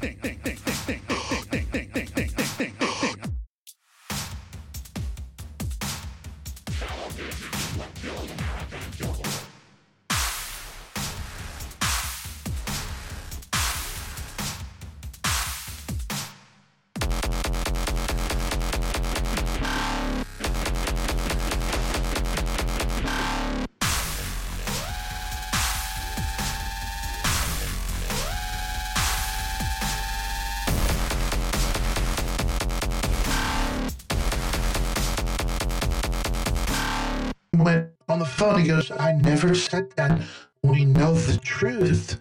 When goes, I never said that. We know the truth.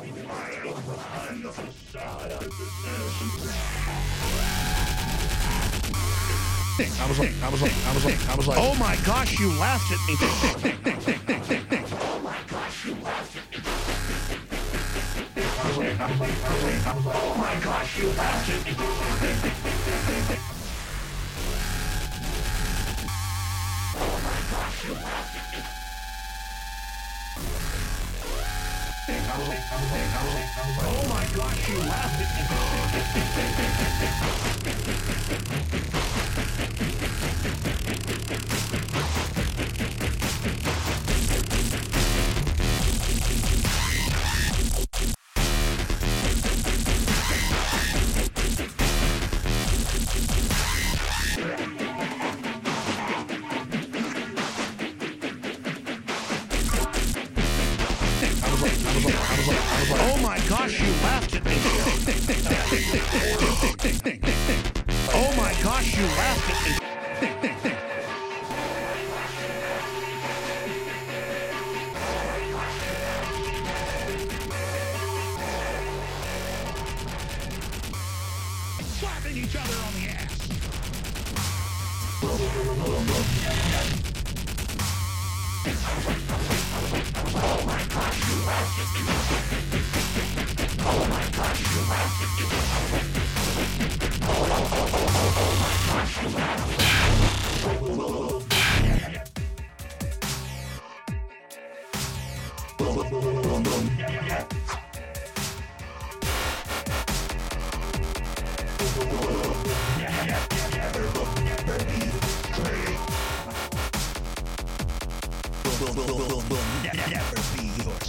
I was like, I was like, I was like, I was like, oh my gosh, you laughed at me. Oh my gosh, you laughed at me. Oh my gosh, you laughed at me. Was like, I was like, oh my gosh, you laughed at me. Oh my gosh, you laughed at me. Slapping each other on the ass. Will, never be